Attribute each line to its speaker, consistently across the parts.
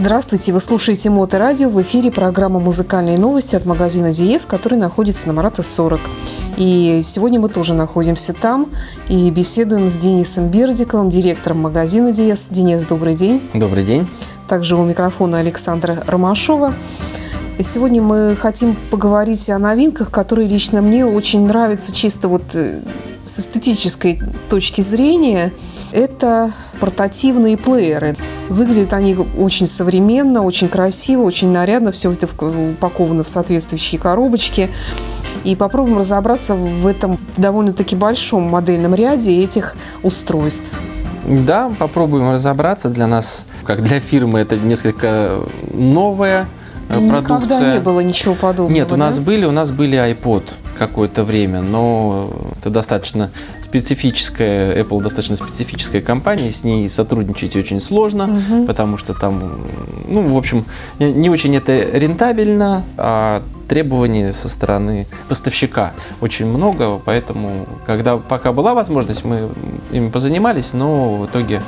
Speaker 1: Здравствуйте, вы слушаете Моторадио. В эфире программа «Музыкальные новости» от магазина «Диез», который находится на Марата 40. И сегодня мы тоже находимся там и беседуем с Денисом Бердиковым, директором магазина «Диез». Денис, добрый день.
Speaker 2: Добрый день.
Speaker 1: Также у микрофона Александра Ромашова. И сегодня мы хотим поговорить о новинках, которые лично мне очень нравятся чисто вот э, с эстетической точки зрения. Это портативные плееры. Выглядят они очень современно, очень красиво, очень нарядно. Все это упаковано в соответствующие коробочки. И попробуем разобраться в этом довольно-таки большом модельном ряде этих устройств.
Speaker 2: Да, попробуем разобраться. Для нас, как для фирмы, это несколько новая
Speaker 1: э, продукция. Никогда не было ничего подобного.
Speaker 2: Нет, у да? нас были, у нас были iPod какое-то время, но это достаточно специфическая, Apple достаточно специфическая компания, с ней сотрудничать очень сложно, угу. потому что там, ну, в общем, не очень это рентабельно, а требований со стороны поставщика очень много, поэтому, когда пока была возможность, мы ими позанимались, но в итоге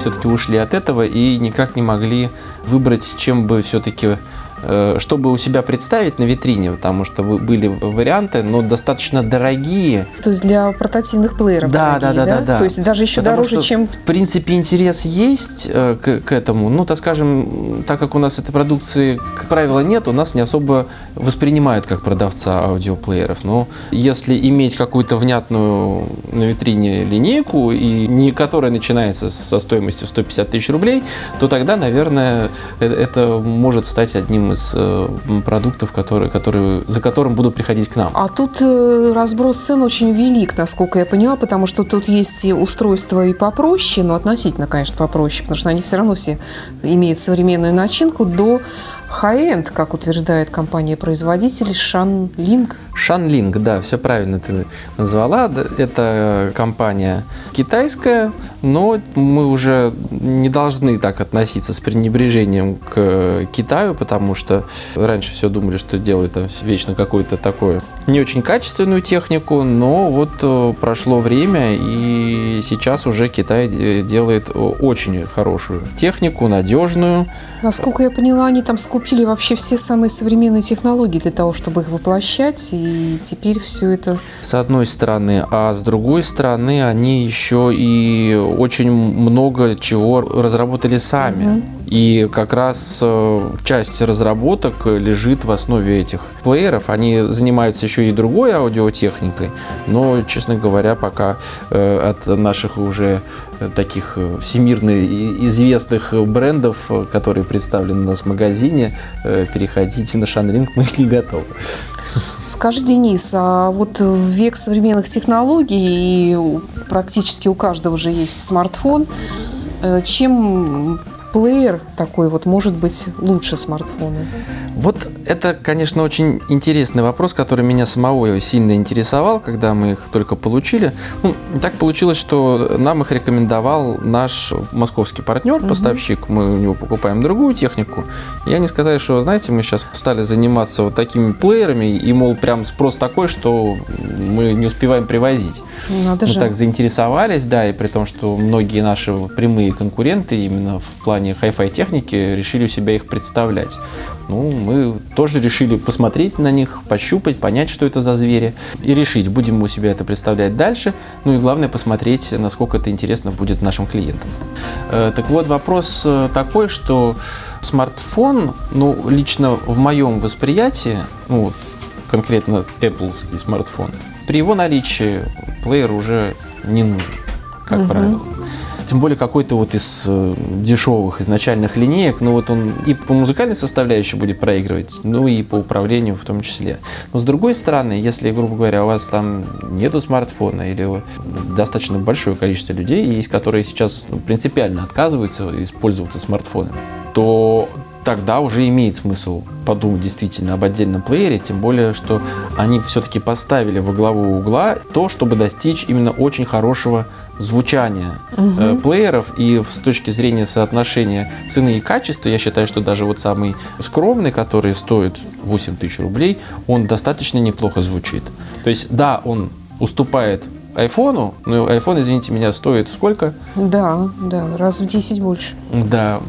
Speaker 2: все-таки ушли от этого и никак не могли выбрать, чем бы все-таки Э, чтобы у себя представить на витрине, потому что были варианты, но достаточно дорогие.
Speaker 1: То есть для портативных плееров
Speaker 2: да, дорогие, да, да, да, да.
Speaker 1: То есть даже еще потому дороже,
Speaker 2: что,
Speaker 1: чем...
Speaker 2: В принципе, интерес есть э, к, к этому. Ну, так скажем, так как у нас этой продукции, как правило, нет, у нас не особо воспринимают как продавца аудиоплееров. Но если иметь какую-то внятную на витрине линейку, и не которая начинается со стоимостью 150 тысяч рублей, то тогда, наверное, э, это может стать одним из э, продуктов, которые, которые, за которым будут приходить к нам.
Speaker 1: А тут э, разброс цен очень велик, насколько я поняла, потому что тут есть и устройства и попроще, но относительно, конечно, попроще, потому что они все равно все имеют современную начинку до high-end, как утверждает компания-производитель Shanling.
Speaker 2: Shanling, да, все правильно ты назвала. Это компания китайская, но мы уже не должны так относиться с пренебрежением к Китаю, потому что раньше все думали, что делают там вечно какую-то такую не очень качественную технику, но вот э, прошло время, и сейчас уже Китай э, делает очень хорошую технику, надежную.
Speaker 1: Насколько я поняла, они там скупили купили вообще все самые современные технологии для того, чтобы их воплощать, и теперь все это...
Speaker 2: С одной стороны, а с другой стороны, они еще и очень много чего разработали сами. Угу. И как раз э, часть разработок лежит в основе этих плееров. Они занимаются еще и другой аудиотехникой, но, честно говоря, пока э, от наших уже таких э, всемирно известных брендов, которые представлены у нас в магазине, переходить на Шанринг мы не готовы.
Speaker 1: Скажи, Денис, а вот в век современных технологий и практически у каждого же есть смартфон, чем плеер такой вот может быть лучше смартфона?
Speaker 2: Вот это, конечно, очень интересный вопрос, который меня самого сильно интересовал, когда мы их только получили. Ну, так получилось, что нам их рекомендовал наш московский партнер, поставщик. Мы у него покупаем другую технику. И они сказали, что, знаете, мы сейчас стали заниматься вот такими плеерами, и, мол, прям спрос такой, что мы не успеваем привозить.
Speaker 1: Надо
Speaker 2: мы
Speaker 1: же.
Speaker 2: так заинтересовались, да, и при том, что многие наши прямые конкуренты именно в плане Hi-Fi техники решили у себя их представлять. Ну, мы тоже решили посмотреть на них, пощупать, понять, что это за звери, и решить, будем мы у себя это представлять дальше. Ну и главное, посмотреть, насколько это интересно будет нашим клиентам. Э, так вот, вопрос э, такой, что смартфон, ну, лично в моем восприятии, ну, вот, конкретно Apple смартфон, при его наличии плеер уже не нужен, как угу. правило. Тем более какой-то вот из э, дешевых изначальных линеек, ну вот он и по музыкальной составляющей будет проигрывать, ну и по управлению в том числе. Но с другой стороны, если, грубо говоря, у вас там нету смартфона или достаточно большое количество людей есть, которые сейчас ну, принципиально отказываются использоваться смартфонами, то тогда уже имеет смысл подумать действительно об отдельном плеере, тем более, что они все-таки поставили во главу угла то, чтобы достичь именно очень хорошего звучания угу. э, плееров и с точки зрения соотношения цены и качества, я считаю, что даже вот самый скромный, который стоит 8 тысяч рублей, он достаточно неплохо звучит. То есть, да, он уступает айфону, но iPhone, извините меня, стоит сколько?
Speaker 1: Да, да, раз в 10 больше.
Speaker 2: Да,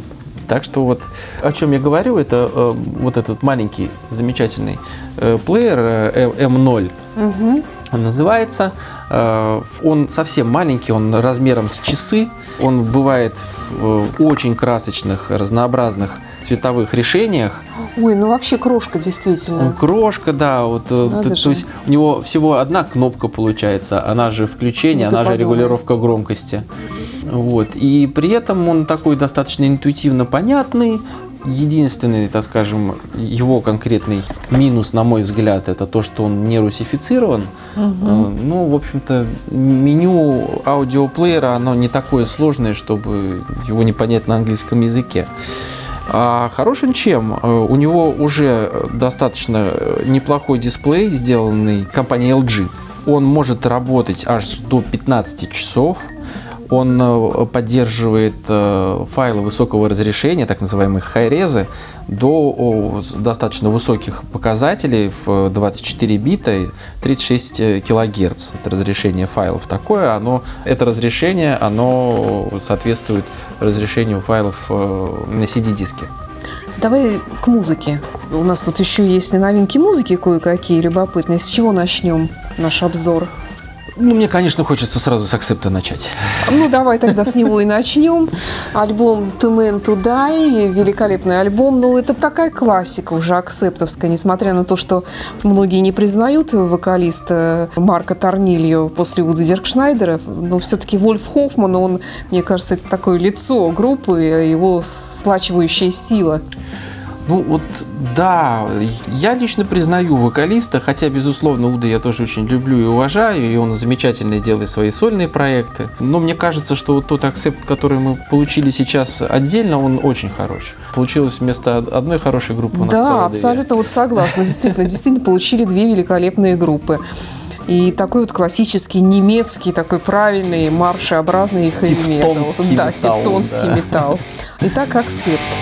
Speaker 2: Так что вот о чем я говорю, это э, вот этот маленький замечательный э, плеер э, M0.
Speaker 1: Мгм.
Speaker 2: Он называется. Э, Он совсем маленький, он размером с часы. Он бывает в очень красочных, разнообразных цветовых решениях.
Speaker 1: Ой, ну вообще крошка
Speaker 2: Он
Speaker 1: действительно.
Speaker 2: крошка, да, вот, э,
Speaker 1: Надо
Speaker 2: т-
Speaker 1: же.
Speaker 2: то есть у него всего одна кнопка получается, она же включение,
Speaker 1: Ну,
Speaker 2: она же
Speaker 1: подумай.
Speaker 2: регулировка громкости. Вот. И при этом он такой достаточно интуитивно понятный. Единственный, так скажем, его конкретный минус, на мой взгляд, это то, что он не русифицирован. Э, Ну, в общем-то, меню аудиоплеера, оно не такое сложное, чтобы его не понять на английском языке. А хорош он чем? Э, У него уже достаточно э, неплохой дисплей, сделанный компанией LG. Он может работать аж до 15 часов. Он э, поддерживает э, файлы высокого разрешения, так называемые хайрезы, до достаточно высоких показателей в 24 бита и 36 э, килогерц. Это разрешение файлов такое. Оно, это разрешение оно соответствует разрешению файлов э, на CD-диске.
Speaker 1: Давай к музыке. У нас тут еще есть новинки музыки кое-какие любопытные. С чего начнем наш обзор?
Speaker 2: Ну, мне, конечно, хочется сразу с акцепта начать.
Speaker 1: Ну, давай тогда с него и начнем. Альбом «To Man To Die», великолепный альбом. Ну, это такая классика уже акцептовская, несмотря на то, что многие не признают вокалиста Марка Торнильо после Уда Диркшнайдера. Но все-таки Вольф Хоффман, он, мне кажется, это такое лицо группы, его сплачивающая сила.
Speaker 2: Ну вот да, я лично признаю вокалиста, хотя, безусловно, Уда я тоже очень люблю и уважаю, и он замечательно делает свои сольные проекты. Но мне кажется, что вот тот акцепт, который мы получили сейчас отдельно, он очень хорош. Получилось вместо одной хорошей группы у нас
Speaker 1: Да, абсолютно вот согласна. Действительно, действительно получили две великолепные группы. И такой вот классический немецкий, такой правильный маршеобразный хэви-метал. Да, тевтонский
Speaker 2: да.
Speaker 1: металл. Итак, акцепт.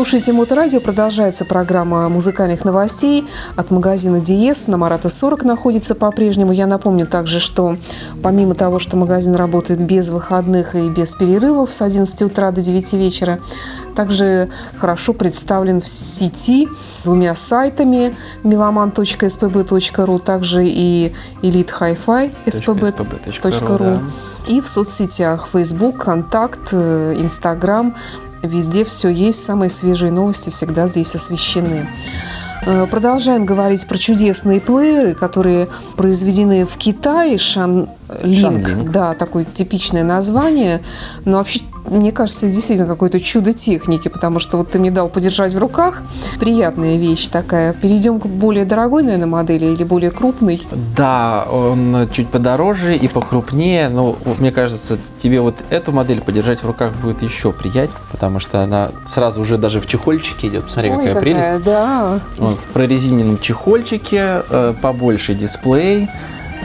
Speaker 1: Слушаете Моторадио. Продолжается программа музыкальных новостей от магазина Диес. На Марата 40 находится по-прежнему. Я напомню также, что помимо того, что магазин работает без выходных и без перерывов с 11 утра до 9 вечера, также хорошо представлен в сети двумя сайтами meloman.spb.ru, также и Elite Hi-Fi spb.ru
Speaker 2: да.
Speaker 1: и в соцсетях Facebook, Контакт, Инстаграм. Везде все есть, самые свежие новости всегда здесь освещены. Э, Продолжаем говорить про чудесные плееры, которые произведены в Китае. Шанлинг,
Speaker 2: Шанлинг.
Speaker 1: да, такое типичное название. Но вообще, мне кажется, действительно какое-то чудо техники, потому что вот ты мне дал подержать в руках. Приятная вещь такая. Перейдем к более дорогой, наверное, модели или более крупной.
Speaker 2: Да, он чуть подороже и покрупнее, но вот мне кажется, тебе вот эту модель подержать в руках будет еще приятнее, потому что она сразу уже даже в чехольчике идет. Посмотри,
Speaker 1: Ой,
Speaker 2: какая прелесть.
Speaker 1: да.
Speaker 2: Он в прорезиненном чехольчике, э, побольше дисплей,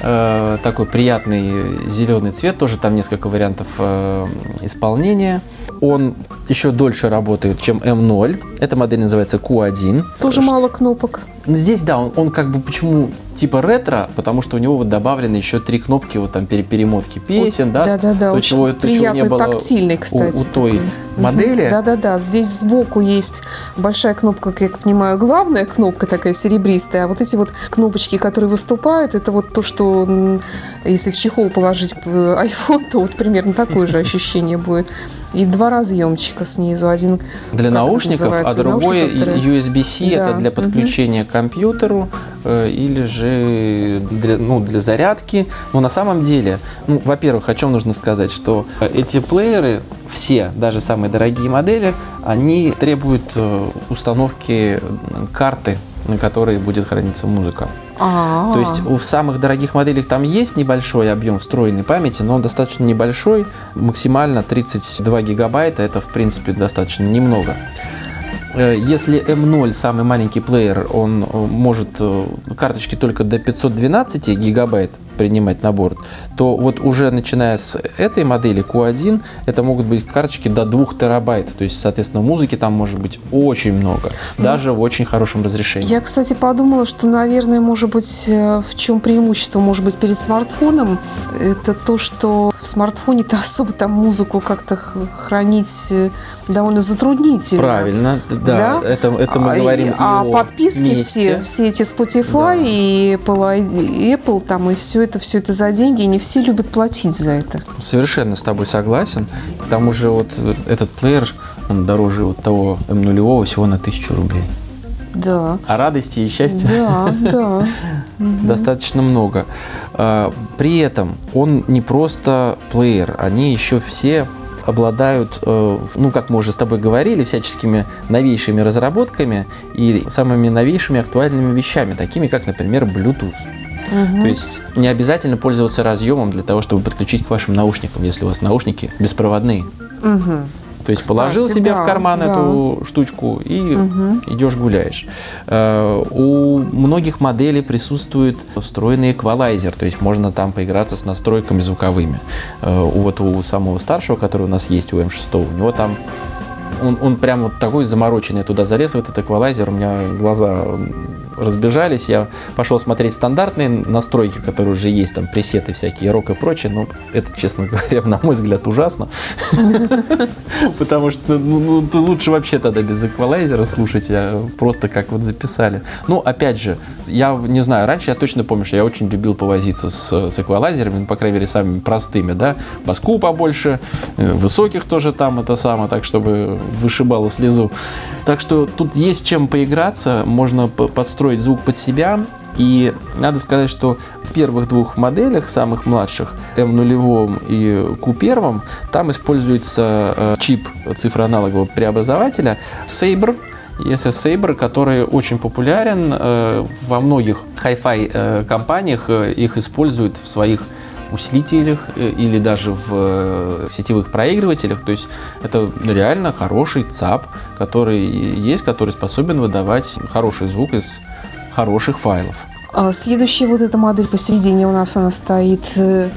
Speaker 2: э, такой приятный зеленый цвет, тоже там несколько вариантов э, исполнения. Он еще дольше работает, чем М0. Эта модель называется Q1.
Speaker 1: Тоже мало кнопок.
Speaker 2: Ну, Здесь, да, он, он как бы почему типа ретро, потому что у него вот добавлены еще три кнопки вот там пере- перемотки песен, да?
Speaker 1: Да-да-да,
Speaker 2: То,
Speaker 1: очень
Speaker 2: чего- то, чего не
Speaker 1: приятный,
Speaker 2: было
Speaker 1: тактильный,
Speaker 2: у-
Speaker 1: кстати.
Speaker 2: У, той
Speaker 1: такой.
Speaker 2: модели.
Speaker 1: Да-да-да, здесь сбоку есть большая кнопка, как я понимаю, главная кнопка такая серебристая, а вот эти вот кнопочки, которые выступают, это вот то, что если в чехол положить э, iPhone, то вот примерно такое же ощущение будет. И два разъемчика снизу, один
Speaker 2: Для наушников, а другой USB-C
Speaker 1: Да,
Speaker 2: это для подключения к компьютеру э, или же для, ну, для зарядки. Но на самом деле, ну, во-первых, о чем нужно сказать, что э, эти плееры, все, даже самые дорогие модели, они требуют э, установки карты, на которой будет храниться музыка.
Speaker 1: А,
Speaker 2: То есть у самых дорогих моделей там есть небольшой объем встроенной памяти, но он достаточно небольшой, максимально 32 гигабайта, это в принципе достаточно немного. Э, Если M0 самый маленький плеер, он э, может э, карточки только до 512 гигабайт принимать на борт, то вот уже начиная с этой модели Q1, это могут быть карточки до 2 терабайт. То есть, соответственно, музыки там может быть очень много, даже в очень хорошем разрешении.
Speaker 1: Я, кстати, подумала, что, наверное, может быть, э, в чем преимущество, может быть, перед смартфоном, это то, что в смартфоне-то особо там музыку как-то хранить э, довольно затруднительно.
Speaker 2: Правильно, да, это, это мы
Speaker 1: А, и-
Speaker 2: говорим и
Speaker 1: а
Speaker 2: о
Speaker 1: подписки
Speaker 2: месте.
Speaker 1: все, все эти Spotify
Speaker 2: Да.
Speaker 1: и Apple, и Apple там и все это, все это за деньги, и не все любят платить за это.
Speaker 2: Совершенно с тобой согласен. К тому же вот этот плеер, он дороже вот того М0 всего на тысячу рублей.
Speaker 1: Да.
Speaker 2: А радости и счастья
Speaker 1: Да, да.
Speaker 2: достаточно много. А, При этом он не просто плеер, они еще все обладают, э, ну, как мы уже с тобой говорили, всяческими новейшими разработками и самыми новейшими актуальными вещами, такими как, например, Bluetooth. То есть не обязательно пользоваться разъемом для того, чтобы подключить к вашим наушникам, если у вас наушники беспроводные.
Speaker 1: Мгм.
Speaker 2: То есть
Speaker 1: Кстати,
Speaker 2: положил себе
Speaker 1: да,
Speaker 2: в карман
Speaker 1: да.
Speaker 2: эту штучку и идешь гуляешь. Э, У многих моделей присутствует встроенный эквалайзер, то есть можно там поиграться с настройками звуковыми. Э, у Вот у самого старшего, который у нас есть, у М6, у него там он, он прям вот такой замороченный. Туда залез в этот эквалайзер, у меня глаза разбежались. Я пошел смотреть стандартные настройки, которые уже есть, там пресеты всякие, рок и прочее. Но это, честно говоря, на мой взгляд, ужасно. Потому что ну, ну, лучше вообще тогда без эквалайзера слушать, а просто как вот записали. Ну, опять же, я не знаю, раньше я точно помню, что я очень любил повозиться с, эквалайзерами, ну, по крайней мере, самыми простыми, да, баску побольше, э, высоких тоже там это самое, так, чтобы вышибало слезу. Так что тут есть чем поиграться, можно п- подстроить звук под себя, и надо сказать, что в первых двух моделях, самых младших, M0 и Q1, там используется э, чип цифроаналогового преобразователя Sabre, ESS Sabre, который очень популярен э, во многих Hi-Fi э, компаниях, их используют в своих усилителях или даже в сетевых проигрывателях. То есть это реально хороший ЦАП, который есть, который способен выдавать хороший звук из хороших файлов.
Speaker 1: А следующая вот эта модель посередине у нас она стоит. э,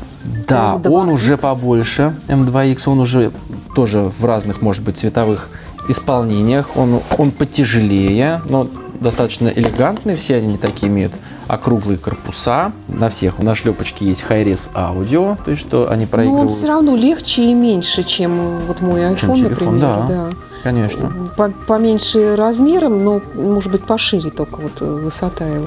Speaker 2: Да,
Speaker 1: M2X.
Speaker 2: он уже побольше, M2X, он уже тоже в разных, может быть, цветовых исполнениях. Он, он потяжелее, но достаточно элегантный. Все они такие имеют округлые корпуса. На всех на шлепочке есть Hi-Res аудио, то есть что они
Speaker 1: Но он
Speaker 2: проигрывают.
Speaker 1: все равно легче и меньше, чем вот мой iPhone,
Speaker 2: Чем телефон,
Speaker 1: например.
Speaker 2: да. Конечно.
Speaker 1: По- Поменьше размером, но, может быть, пошире только вот э, высота его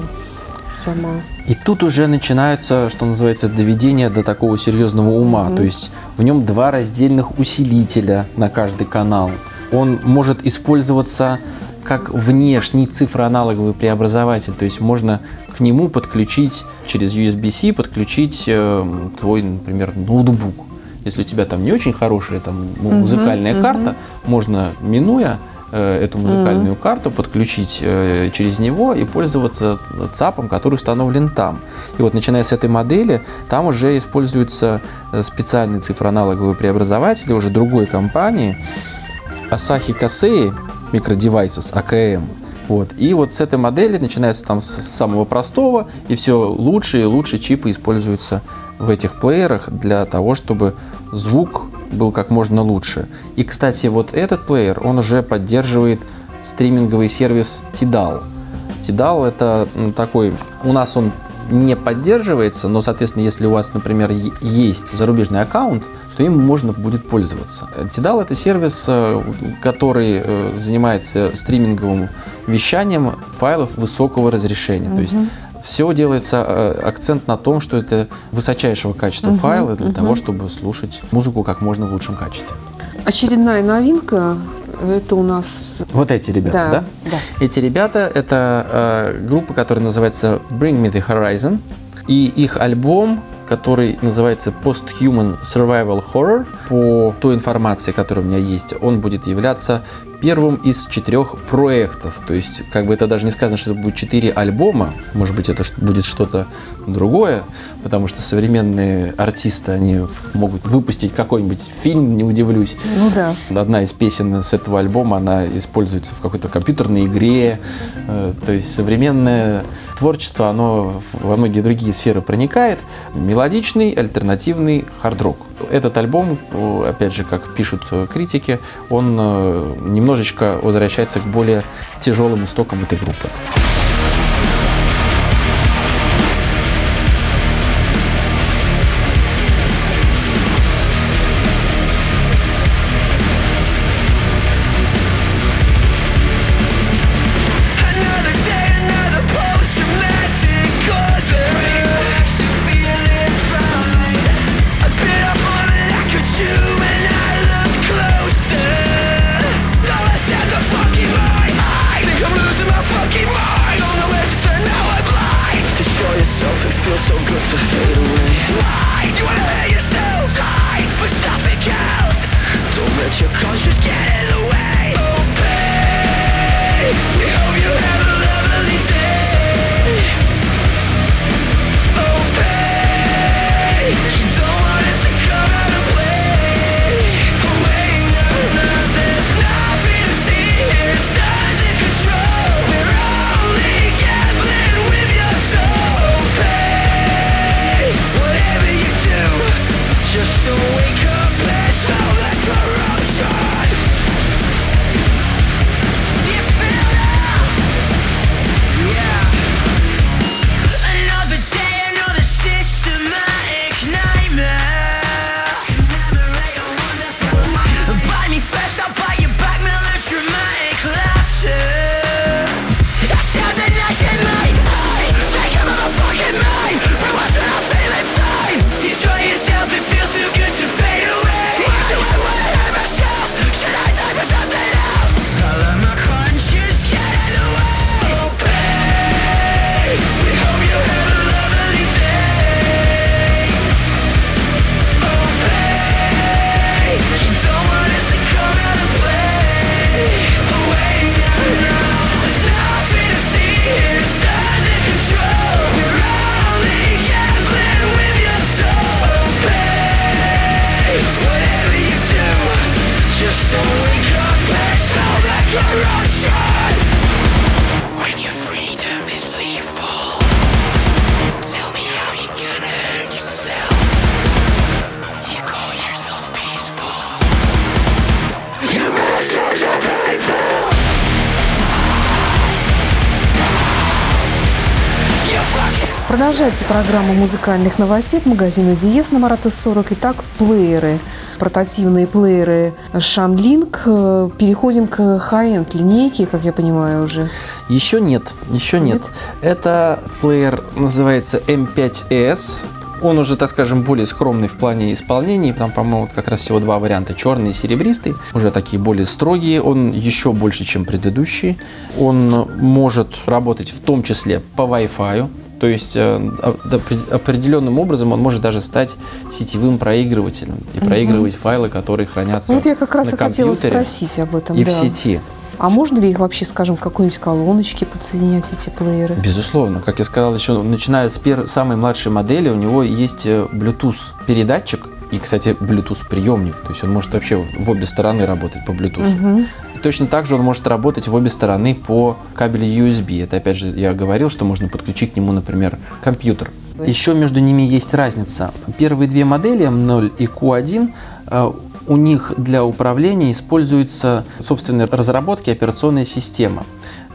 Speaker 1: сама.
Speaker 2: И тут уже начинается, что называется, доведение до такого серьезного ума. То есть в нем два раздельных усилителя на каждый канал. Он может использоваться как внешний цифроаналоговый преобразователь. То есть можно к нему подключить через USB-C, подключить э, твой, например, ноутбук. Если у тебя там не очень хорошая там, ну, музыкальная карта, можно, минуя э, эту музыкальную карту, подключить э, через него и пользоваться ЦАПом, который установлен там. И вот начиная с этой модели, там уже используются э, специальные цифроаналоговые преобразователи уже другой компании, Asahi Kasei Microdevices, AKM. Вот. И вот с этой модели начинается там с самого простого, и все лучше и лучше чипы используются в этих плеерах для того, чтобы звук был как можно лучше. И, кстати, вот этот плеер, он уже поддерживает стриминговый сервис Tidal. Tidal это такой, у нас он не поддерживается, но, соответственно, если у вас, например, есть зарубежный аккаунт, то им можно будет пользоваться. Tidal это сервис, э, который э, занимается стриминговым вещанием файлов высокого разрешения. То есть все делается э, акцент на том, что это высочайшего качества файлы для того, чтобы слушать музыку как можно в лучшем качестве.
Speaker 1: Очередная новинка это у нас
Speaker 2: Вот эти ребята,
Speaker 1: Да,
Speaker 2: да?
Speaker 1: да.
Speaker 2: Эти ребята это э, группа, которая называется Bring Me the Horizon, и их альбом, который называется Post-Human Survival Horror, по той информации, которая у меня есть, он будет являться первым из четырех проектов. То есть, как бы это даже не сказано, что это будет четыре альбома. Может быть, это будет что-то другое, потому что современные артисты, они могут выпустить какой-нибудь фильм, не удивлюсь.
Speaker 1: ну да.
Speaker 2: Одна из песен с этого альбома, она используется в какой-то компьютерной игре. Э, То есть современное творчество, оно во многие другие сферы проникает. Мелодичный, альтернативный хард-рок. Этот альбом, э, опять же, как пишут э, критики, он э, немножечко возвращается к более тяжелым истокам этой группы.
Speaker 1: Продолжается программа музыкальных новостей от магазина Диес на Марата 40. Итак, плееры, портативные плееры Shanling. Э, Переходим к high-end линейке, как я понимаю уже.
Speaker 2: Еще нет, еще нет.
Speaker 1: Нет?
Speaker 2: Это плеер называется M5S. Он уже, так скажем, более скромный в плане исполнения. Там, по-моему, как раз всего два варианта, черный и серебристый. Уже такие более строгие. Он еще больше, чем предыдущий. Он может работать в том числе по Wi-Fi. То есть э, опре- определенным образом он может даже стать сетевым проигрывателем и проигрывать файлы, которые хранятся
Speaker 1: Ну, вот я как раз и хотела спросить об этом.
Speaker 2: и
Speaker 1: да.
Speaker 2: в сети.
Speaker 1: А можно ли их вообще, скажем, к какой-нибудь колоночке подсоединять, эти плееры?
Speaker 2: Безусловно, как я сказал, еще начиная с пер- самой младшей модели, у него есть э, Bluetooth передатчик и, кстати, Bluetooth приемник. То есть он может вообще в обе стороны работать по Bluetooth. И точно так же он может работать в обе стороны по кабелю USB. Это опять же я говорил, что можно подключить к нему, например, компьютер. Еще между ними есть разница. Первые две модели M0 и Q1 э, у них для управления используется собственной разработки операционная система,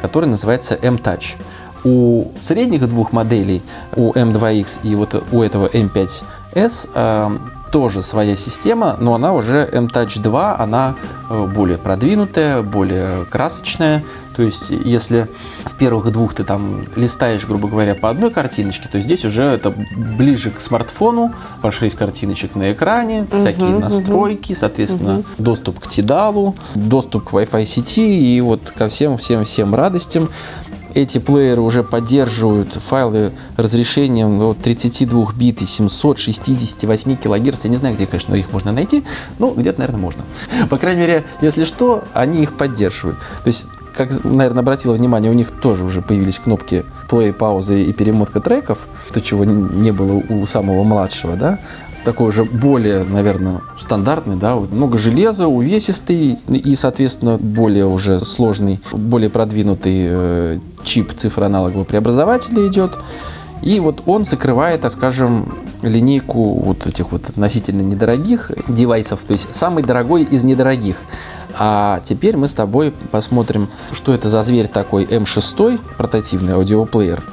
Speaker 2: которая называется M-Touch. У средних двух моделей, у M2X и вот у этого M5S, э, тоже своя система, но она уже M-Touch 2, она э, более продвинутая, более красочная. То есть, если в первых двух ты там листаешь, грубо говоря, по одной картиночке, то здесь уже это ближе к смартфону, по 6 картиночек на экране, всякие настройки, соответственно, доступ к Тидалу, доступ к Wi-Fi сети и вот ко всем-всем-всем радостям. Эти плееры уже поддерживают файлы разрешением от 32 бит и 768 килогерц. Я не знаю, где, конечно, их можно найти, но где-то, наверное, можно. По крайней мере, если что, они их поддерживают. То есть как, наверное, обратила внимание, у них тоже уже появились кнопки плей, паузы и перемотка треков, то, чего не было у самого младшего, да, такой уже более, наверное, стандартный, да, много железа, увесистый и, соответственно, более уже сложный, более продвинутый э, чип цифроаналогового преобразователя идет. И вот он закрывает, так скажем, линейку вот этих вот относительно недорогих девайсов, то есть самый дорогой из недорогих. А теперь мы с тобой посмотрим, что это за зверь такой М6, портативный аудиоплеер,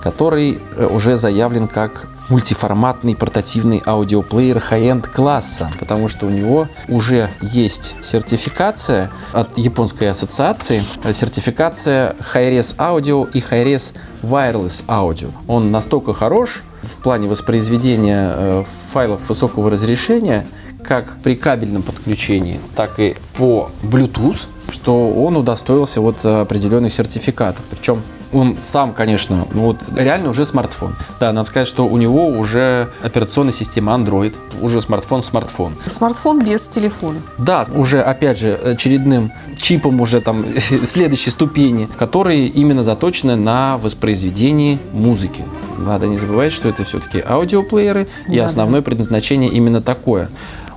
Speaker 2: который э, уже заявлен как мультиформатный портативный аудиоплеер high-end класса, потому что у него уже есть сертификация от японской ассоциации, э, сертификация Hi-Res Audio и Hi-Res Wireless Audio. Он настолько хорош в плане воспроизведения э, файлов высокого разрешения, как при кабельном подключении, так и по Bluetooth, что он удостоился вот определенных сертификатов. Причем он сам, конечно, ну вот реально уже смартфон. Да, надо сказать, что у него уже операционная система Android, уже смартфон-смартфон.
Speaker 1: Смартфон без телефона.
Speaker 2: Да, уже, опять же, очередным чипом уже там следующей ступени, которые именно заточены на воспроизведение музыки. Надо не забывать, что это все-таки аудиоплееры, и основное предназначение именно такое.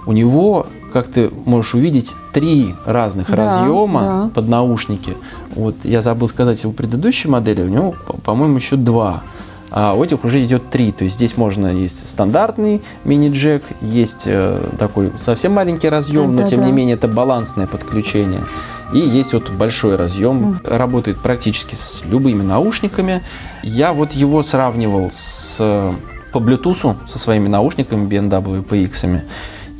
Speaker 2: У него, как ты можешь увидеть, три разных
Speaker 1: Да,
Speaker 2: разъема
Speaker 1: да.
Speaker 2: под наушники. Вот я забыл сказать у предыдущей модели, у него, по- по-моему, еще два. А у этих уже идет три. То есть здесь можно есть стандартный мини-джек, есть э, такой совсем маленький разъем, но тем
Speaker 1: Да-да.
Speaker 2: не менее это балансное подключение. И есть вот большой разъем, работает практически с любыми наушниками. Я вот его сравнивал с, по Bluetooth со своими наушниками BMW PX.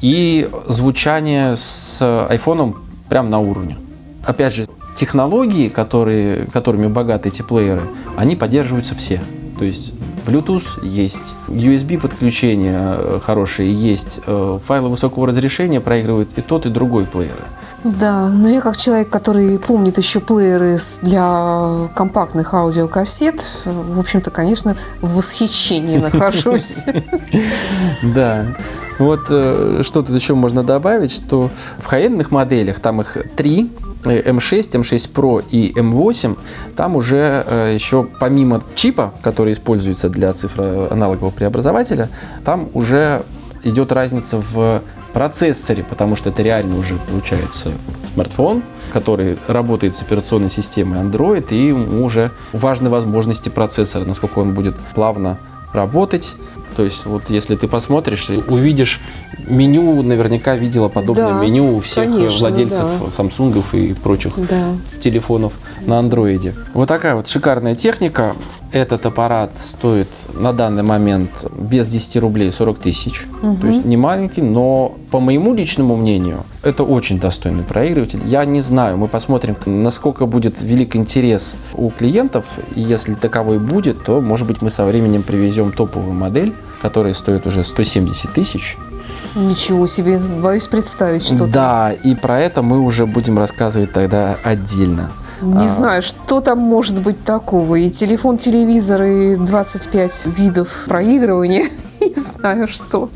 Speaker 2: И звучание с айфоном прям на уровне. Опять же, технологии, которые, которыми богаты эти плееры, они поддерживаются все. То есть Bluetooth есть, USB подключение э, хорошее есть, э, файлы высокого разрешения проигрывают и тот, и другой плееры.
Speaker 1: Да, но я как человек, который помнит еще плееры для компактных аудиокассет, в общем-то, конечно, в восхищении нахожусь.
Speaker 2: Да. Вот э, что тут еще можно добавить, что в хай моделях, там их три, э, M6, M6 Pro и M8, там уже э, еще помимо чипа, который используется для цифроаналогового преобразователя, там уже идет разница в процессоре, потому что это реально уже получается смартфон, который работает с операционной системой Android, и уже важны возможности процессора, насколько он будет плавно работать. То есть вот если ты посмотришь, увидишь меню, наверняка видела подобное
Speaker 1: Да,
Speaker 2: меню у всех
Speaker 1: конечно,
Speaker 2: владельцев
Speaker 1: да.
Speaker 2: Samsung и прочих
Speaker 1: Да.
Speaker 2: телефонов на андроиде. Вот такая вот шикарная техника. Этот аппарат стоит на данный момент без 10 рублей 40 тысяч. То есть не маленький, но по моему личному мнению, это очень достойный проигрыватель. Я не знаю, мы посмотрим, насколько будет велик интерес у клиентов. И если таковой будет, то, может быть, мы со временем привезем топовую модель, которая стоит уже 170 тысяч.
Speaker 1: Ничего себе, боюсь представить что-то.
Speaker 2: Да, и про это мы уже будем рассказывать тогда отдельно.
Speaker 1: Не
Speaker 2: А.
Speaker 1: знаю, что там может быть такого. И телефон, телевизор, и 25 видов проигрывания. Не знаю, что.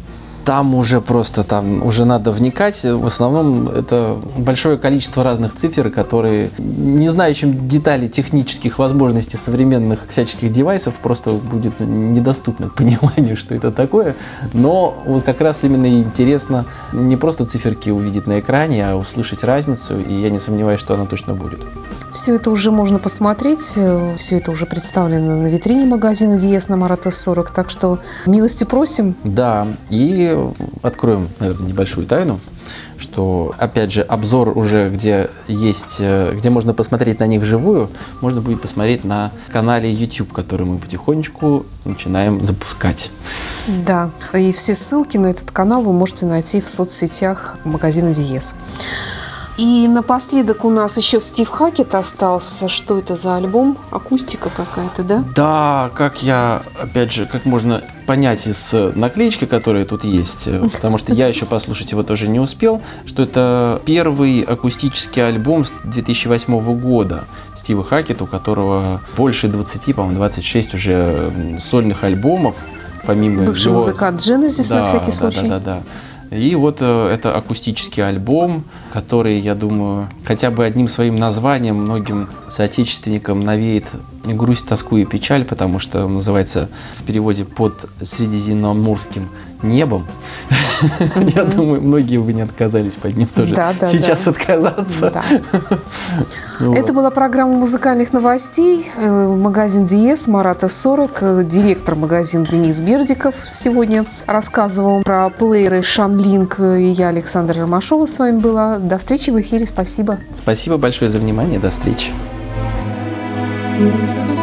Speaker 2: Там уже просто, там уже надо вникать. В основном это большое количество разных цифр, которые, не знающим деталей технических возможностей современных всяческих девайсов, просто будет недоступно к пониманию, что это такое. Но вот как раз именно интересно не просто циферки увидеть на экране, а услышать разницу, и я не сомневаюсь, что она точно будет.
Speaker 1: Все это уже можно посмотреть. Все это уже представлено на витрине магазина Диес на Марата 40. Так что милости просим.
Speaker 2: Да, и откроем, наверное, небольшую тайну, что, опять же, обзор уже, где есть, э, где можно посмотреть на них вживую, можно будет посмотреть на канале YouTube, который мы потихонечку начинаем запускать.
Speaker 1: Да. И все ссылки на этот канал вы можете найти в соцсетях магазина Диес. И напоследок у нас еще Стив Хакет остался. Что это за альбом? Акустика какая-то, да?
Speaker 2: Да, как я, опять же, как можно понять из э, наклеечки, которая тут есть, э, потому что я еще послушать его тоже не успел, что это первый акустический альбом с 2008 года Стива Хакет, у которого больше 20, по-моему, 26 уже сольных альбомов, помимо
Speaker 1: Бывший
Speaker 2: его-
Speaker 1: музыкант Genesis на всякий
Speaker 2: да,
Speaker 1: случай.
Speaker 2: Да, да, да. И вот э, это акустический альбом, который, я думаю, хотя бы одним своим названием многим соотечественникам навеет грусть, тоску и печаль, потому что он называется в переводе под Средиземноморским небом. Я думаю, многие бы не отказались под ним тоже сейчас отказаться. Вот.
Speaker 1: Это была программа музыкальных новостей. Э, Магазин Диес, Марата 40. Э, Директор магазина Денис Бердиков сегодня рассказывал про плееры Шанлинк. И я, Александра Ромашова, с вами была. До встречи в эфире. Спасибо.
Speaker 2: Спасибо большое за внимание. До встречи.
Speaker 3: Thank